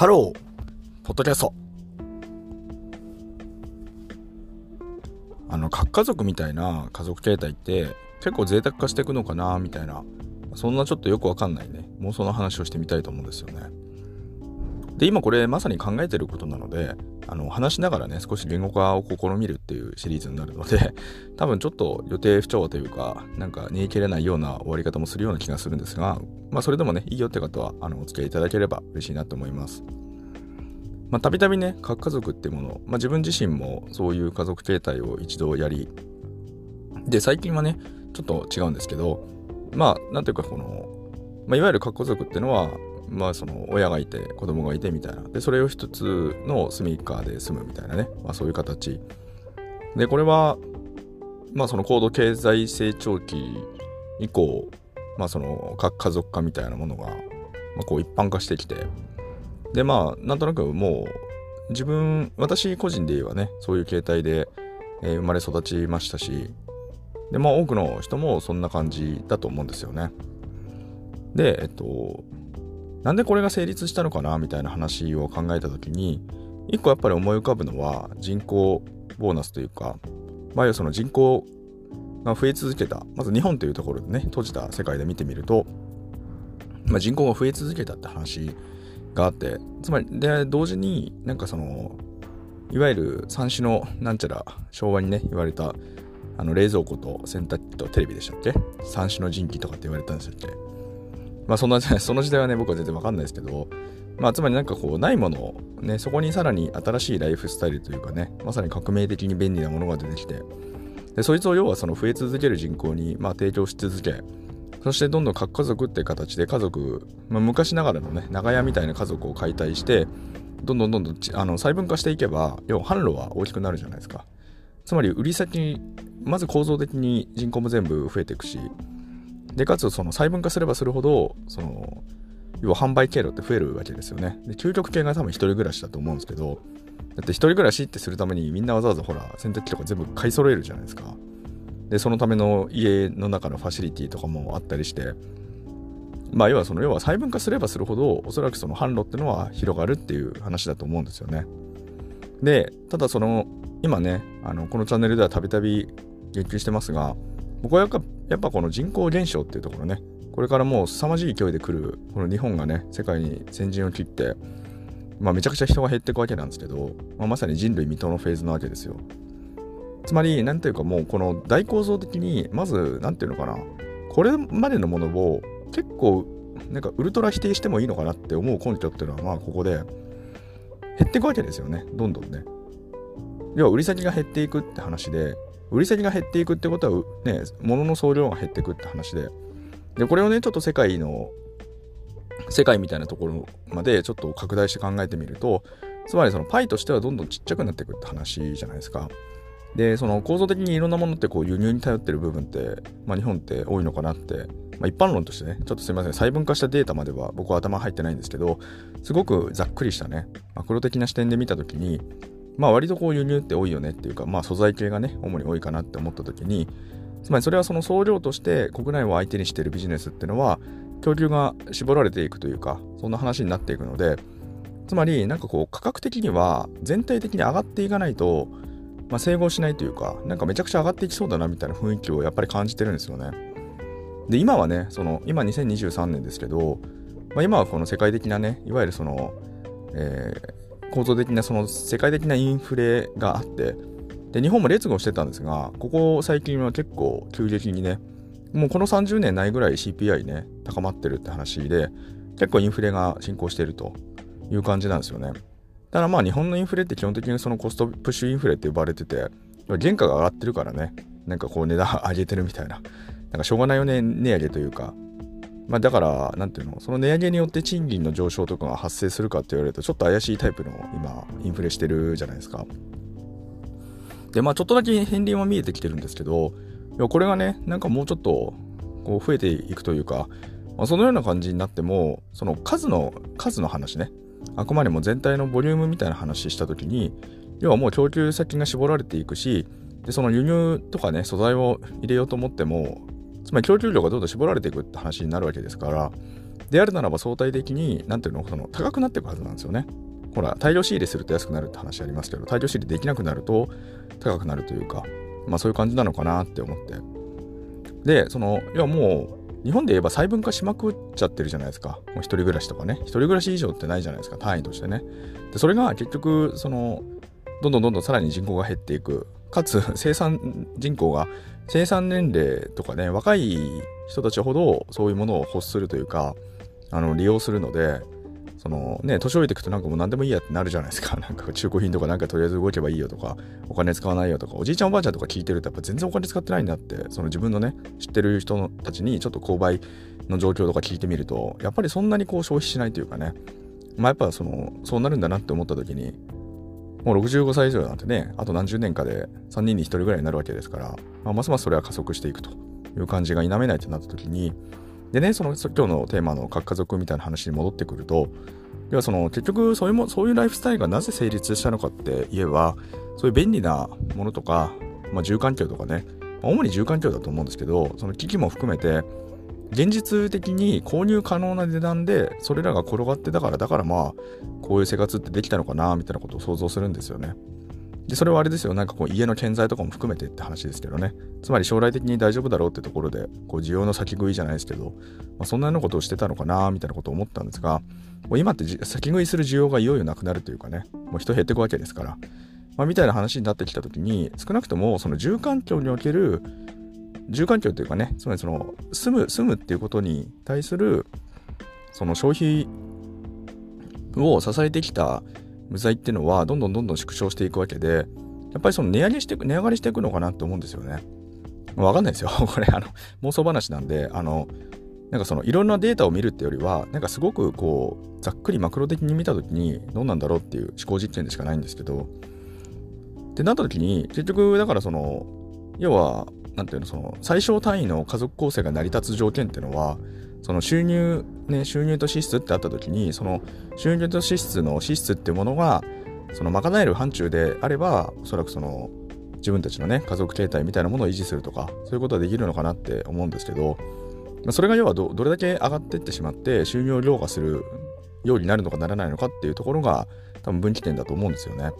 ハロー、ポッドキャスト。あの、核家族みたいな家族形態って結構贅沢化していくのかなみたいな、そんなちょっとよくわかんないね、妄想の話をしてみたいと思うんですよね。で、今これまさに考えてることなので、あの、話しながらね、少し言語化を試みるっていうシリーズになるので、多分ちょっと予定不調和というか、なんか煮え切れないような終わり方もするような気がするんですが、まあそれでもね、いいよって方は、あの、お付き合いいただければ嬉しいなと思います。まあ、たびたびね、核家族っていうもの、まあ、自分自身もそういう家族形態を一度やり、で、最近はね、ちょっと違うんですけど、まあ、なんていうか、この、まあ、いわゆる核家族っていうのは、まあその親がいて子供がいてみたいな。でそれを一つの住みかで住むみたいなね、まあ、そういう形。でこれはまあその高度経済成長期以降まあその核家族化みたいなものが、まあ、こう一般化してきて。でまあなんとなくもう自分私個人で言えばねそういう形態で、えー、生まれ育ちましたし。でまあ多くの人もそんな感じだと思うんですよね。でえっとなんでこれが成立したのかなみたいな話を考えた時に一個やっぱり思い浮かぶのは人口ボーナスというかまあその人口が増え続けたまず日本というところでね閉じた世界で見てみると、まあ、人口が増え続けたって話があってつまりで同時になんかそのいわゆる三種のなんちゃら昭和にね言われたあの冷蔵庫と洗濯機とテレビでしたっけ？三種の神器とかって言われたんでしたっけまあそんな、その時代はね、僕は全然わかんないですけど、まあつまりなんかこう、ないものをね、そこにさらに新しいライフスタイルというかね、まさに革命的に便利なものが出てきて、でそいつを要はその増え続ける人口に、まあ、提供し続け、そしてどんどん核家族っていう形で家族、まあ、昔ながらのね、長屋みたいな家族を解体して、どんどんどんどんあの細分化していけば、要は販路は大きくなるじゃないですか。つまり売り先、まず構造的に人口も全部増えていくし、で、かつその細分化すればするほど、その、要は販売経路って増えるわけですよね。で、究極系が多分一人暮らしだと思うんですけど、だって一人暮らしってするためにみんなわざわざほら、洗濯機とか全部買い揃えるじゃないですか。で、そのための家の中のファシリティとかもあったりして、まあ要はその要は細分化すればするほどおそらくその販路っていうのは広がるっていう話だと思うんですよね。で、ただその今ね、あのこのチャンネルではたびたび言及してますが、僕はやっぱやっぱこの人口減少っていうところね、これからもう凄まじい勢いで来る、この日本がね、世界に先陣を切って、まあめちゃくちゃ人が減っていくわけなんですけど、まあ、まさに人類未踏のフェーズなわけですよ。つまり、なんていうかもうこの大構造的に、まず、なんていうのかな、これまでのものを結構、なんかウルトラ否定してもいいのかなって思う根拠っていうのは、まあここで、減っていくわけですよね、どんどんね。要は売り先が減っていくって話で、売り先が減っていくってことは、ね、物の総量が減っていくって話で、で、これをね、ちょっと世界の、世界みたいなところまでちょっと拡大して考えてみると、つまりそのパイとしてはどんどんちっちゃくなっていくって話じゃないですか。で、その構造的にいろんなものってこう輸入に頼ってる部分って、まあ日本って多いのかなって、まあ一般論としてね、ちょっとすいません、細分化したデータまでは僕は頭入ってないんですけど、すごくざっくりしたね、マクロ的な視点で見たときに、まあ割とこう輸入って多いよねっていうか、まあ素材系がね、主に多いかなって思った時に、つまりそれはその総量として国内を相手にしているビジネスっていうのは、供給が絞られていくというか、そんな話になっていくので、つまりなんかこう価格的には全体的に上がっていかないと、まあ、整合しないというか、なんかめちゃくちゃ上がっていきそうだなみたいな雰囲気をやっぱり感じてるんですよね。で、今はね、その、今2023年ですけど、まあ、今はこの世界的なね、いわゆるその、えー、構造的なその世界的なインフレがあって、で、日本も劣後してたんですが、ここ最近は結構急激にね、もうこの30年ないぐらい CPI ね、高まってるって話で、結構インフレが進行してるという感じなんですよね。ただまあ日本のインフレって基本的にそのコストプッシュインフレって呼ばれてて、原価が上がってるからね、なんかこう値段上げてるみたいな、なんかしょうがないよね、値上げというか、まあ、だから、なんていうの、その値上げによって賃金の上昇とかが発生するかって言われると、ちょっと怪しいタイプの今、インフレしてるじゃないですか。で、まあ、ちょっとだけ片鱗は見えてきてるんですけど、これがね、なんかもうちょっと、こう、増えていくというか、まあ、そのような感じになっても、その数の、数の話ね、あくまでも全体のボリュームみたいな話したときに、要はもう供給先が絞られていくし、で、その輸入とかね、素材を入れようと思っても、つまり供給量がどんどん絞られていくって話になるわけですから、であるならば相対的に、なんていうの、その高くなっていくはずなんですよね。ほら、大量仕入れすると安くなるって話ありますけど、大量仕入れできなくなると高くなるというか、まあそういう感じなのかなって思って。で、その、いやもう、日本で言えば細分化しまくっちゃってるじゃないですか。もう一人暮らしとかね。一人暮らし以上ってないじゃないですか、単位としてね。で、それが結局、その、どんどんどんどんさらに人口が減っていく。かつ、生産人口が、生産年齢とかね、若い人たちほどそういうものを欲するというか、あの、利用するので、そのね、年老いていくとなんかもう何でもいいやってなるじゃないですか。なんか中古品とかなんかとりあえず動けばいいよとか、お金使わないよとか、おじいちゃんおばあちゃんとか聞いてるとやっぱ全然お金使ってないんだって、その自分のね、知ってる人たちにちょっと購買の状況とか聞いてみると、やっぱりそんなにこう消費しないというかね、まあやっぱその、そうなるんだなって思った時に、もう65歳以上なんてね、あと何十年かで3人に1人ぐらいになるわけですから、まあ、ますますそれは加速していくという感じが否めないとなった時に、でね、その今日のテーマの核家族みたいな話に戻ってくると、要はその結局そういうもそういうライフスタイルがなぜ成立したのかって言えば、そういう便利なものとか、まあ、住環境とかね、主に住環境だと思うんですけど、その機器も含めて、現実的に購入可能な値段でそれらが転がってたからだからまあこういう生活ってできたのかなみたいなことを想像するんですよね。でそれはあれですよ。なんかこう家の建材とかも含めてって話ですけどね。つまり将来的に大丈夫だろうってところでこう需要の先食いじゃないですけど、まあ、そんなようなことをしてたのかなみたいなことを思ったんですがもう今って先食いする需要がいよいよなくなるというかね。もう人減っていくわけですから、まあ、みたいな話になってきた時に少なくともその住環境における住環境というかねつまりその住む住むっていうことに対するその消費を支えてきた無罪っていうのはどんどんどんどん縮小していくわけで、やっぱりその値上げしていく、値上がりしていくのかなって思うんですよね。わかんないですよ。これ、あの、妄想話なんで、あの、なんかそのいろんなデータを見るってよりは、なんかすごくこう、ざっくりマクロ的に見たときにどうなんだろうっていう思考実験でしかないんですけど、ってなったときに、結局、だからその、要は、なんていうの、その、最小単位の家族構成が成り立つ条件っていうのは、その収入、ね、収入と支出ってあった時に、その収入と支出の支出っていうものが、その賄える範疇であれば、おそらくその自分たちのね、家族形態みたいなものを維持するとか、そういうことはできるのかなって思うんですけど、それが要はどれだけ上がっていってしまって、収入を凌駕するようになるのかならないのかっていうところが、多分分岐点だと思うんですよね。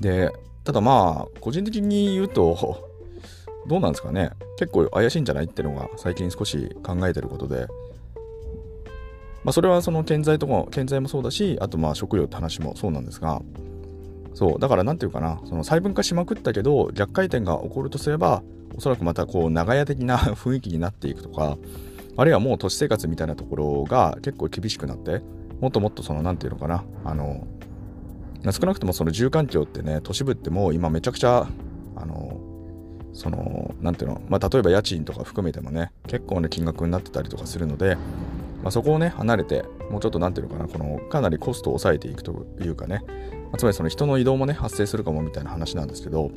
で、ただまあ、個人的に言うと、どうなんですかね。結構怪しいんじゃないっていうのが最近少し考えてることで、まあ、それはその建材とか建材もそうだしあとまあ食料って話もそうなんですが。そうだから何て言うかなその細分化しまくったけど逆回転が起こるとすればおそらくまたこう長屋的な 雰囲気になっていくとかあるいはもう都市生活みたいなところが結構厳しくなってもっともっとその何て言うのかなあの少なくともその住環境ってね都市部ってもう今めちゃくちゃあのその、なんていうの、まあ、例えば家賃とか含めてもね、結構な金額になってたりとかするので、まあ、そこをね、離れて、もうちょっとなんていうのかな、この、かなりコストを抑えていくというかね、ま、つまりその人の移動もね、発生するかもみたいな話なんですけど、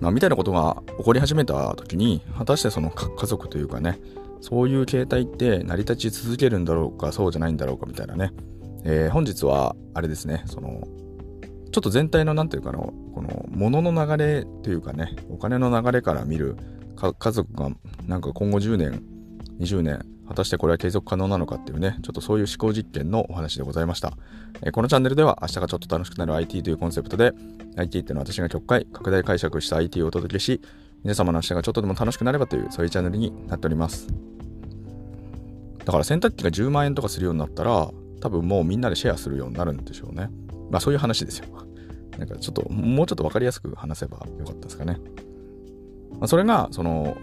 まあ、みたいなことが起こり始めた時に、果たしてその家族というかね、そういう形態って成り立ち続けるんだろうか、そうじゃないんだろうかみたいなね、えー、本日は、あれですね、その、ちょっと全体の何ていうかのこの物の流れというかねお金の流れから見る家族がなんか今後10年20年果たしてこれは継続可能なのかっていうねちょっとそういう思考実験のお話でございました、えこのチャンネルでは明日がちょっと楽しくなる IT というコンセプトで IT っていうのは私が極快拡大解釈した IT をお届けし皆様の明日がちょっとでも楽しくなればというそういうチャンネルになっております。だから洗濯機が10万円とかするようになったら多分もうみんなでシェアするようになるんでしょうね。まあそういう話ですよ。なんかちょっと、もうちょっと分かりやすく話せばよかったですかね。まあ、それが、その、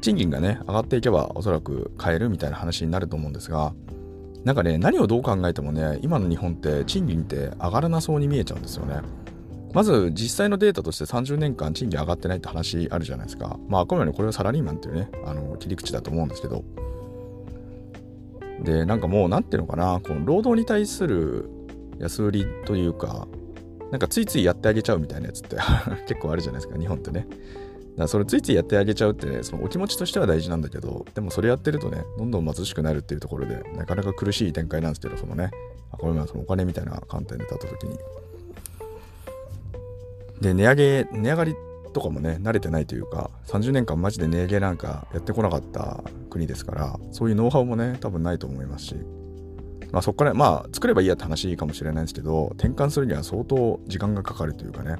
賃金がね、上がっていけばおそらく買えるみたいな話になると思うんですが、なんかね、何をどう考えてもね、今の日本って賃金って上がらなそうに見えちゃうんですよね。まず実際のデータとして30年間賃金上がってないって話あるじゃないですか。まああくまでこれはサラリーマンっていうね、あの切り口だと思うんですけど。で、なんかもうなんていうのかな、この労働に対する安売りというか、なんかついついやってあげちゃうみたいなやつって 結構あるじゃないですか、日本ってね。だからそれついついやってあげちゃうって、ね、そのお気持ちとしては大事なんだけど、でもそれやってるとね、どんどん貧しくなるっていうところで、なかなか苦しい展開なんですけど、そのね、あこれはそのお金みたいな観点で立った時に。で、値上げ、値上がりとかもね慣れてないというか30年間マジで値上げなんかやってこなかった国ですからそういうノウハウもね多分ないと思いますしまあそこからまあ作ればいいやって話かもしれないんですけど転換するには相当時間がかかるというかね。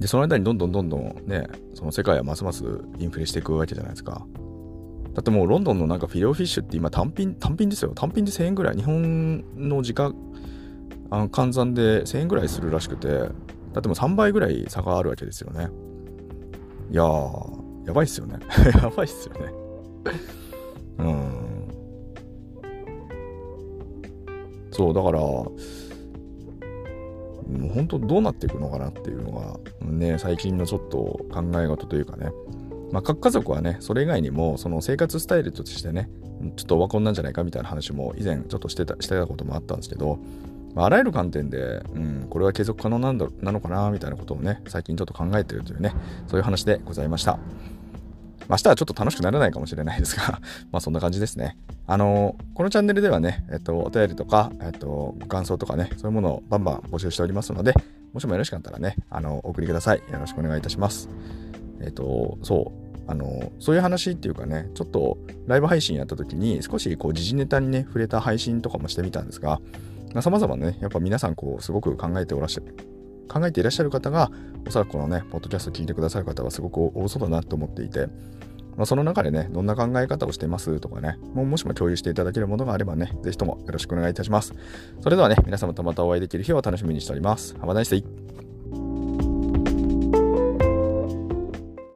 でその間にどんどんどんどんねその世界はますますインフレしていくわけじゃないですか。だってもうロンドンのなんかフィレオフィッシュって今単品単品ですよ。単品で1000円ぐらい。日本の時価あの換算で1000円ぐらいするらしくてだってもう3倍ぐらい差があるわけですよね。いやーやばいっすよね。やばいっすよね。うん。そうだからもう本当どうなっていくのかなっていうのがね最近のちょっと考え事というかねまあ各家族はねそれ以外にもその生活スタイルとしてねちょっとオワコンなんじゃないかみたいな話も以前ちょっとしてたしてたこともあったんですけど、まあ、あらゆる観点で、うん、これは継続可能なんだなのかなみたいなことをね最近ちょっと考えてるというねそういう話でございました。明日はちょっと楽しくならないかもしれないですが まあそんな感じですね。あのこのチャンネルではね、えっと、お便りとか、えっと、ご感想とかね、そういうものをバンバン募集しておりますので、もしもよろしかったらね、あの、お送りください。よろしくお願いいたします。えっと、そう、あの、そういう話っていうかね、ちょっとライブ配信やった時に少しこう時事ネタにね、触れた配信とかもしてみたんですが、まあ、様々ね、やっぱ皆さんこう、すごく考えておらっしゃる、考えていらっしゃる方が、おそらくこのね、ポッドキャスト聞いてくださる方はすごく多そうだなと思っていて、まあ、その中でね、どんな考え方をしてますとかね、もうもしも共有していただけるものがあればね、ぜひともよろしくお願いいたします。それではね、皆様とまたお会いできる日を楽しみにしております。Have a nice day!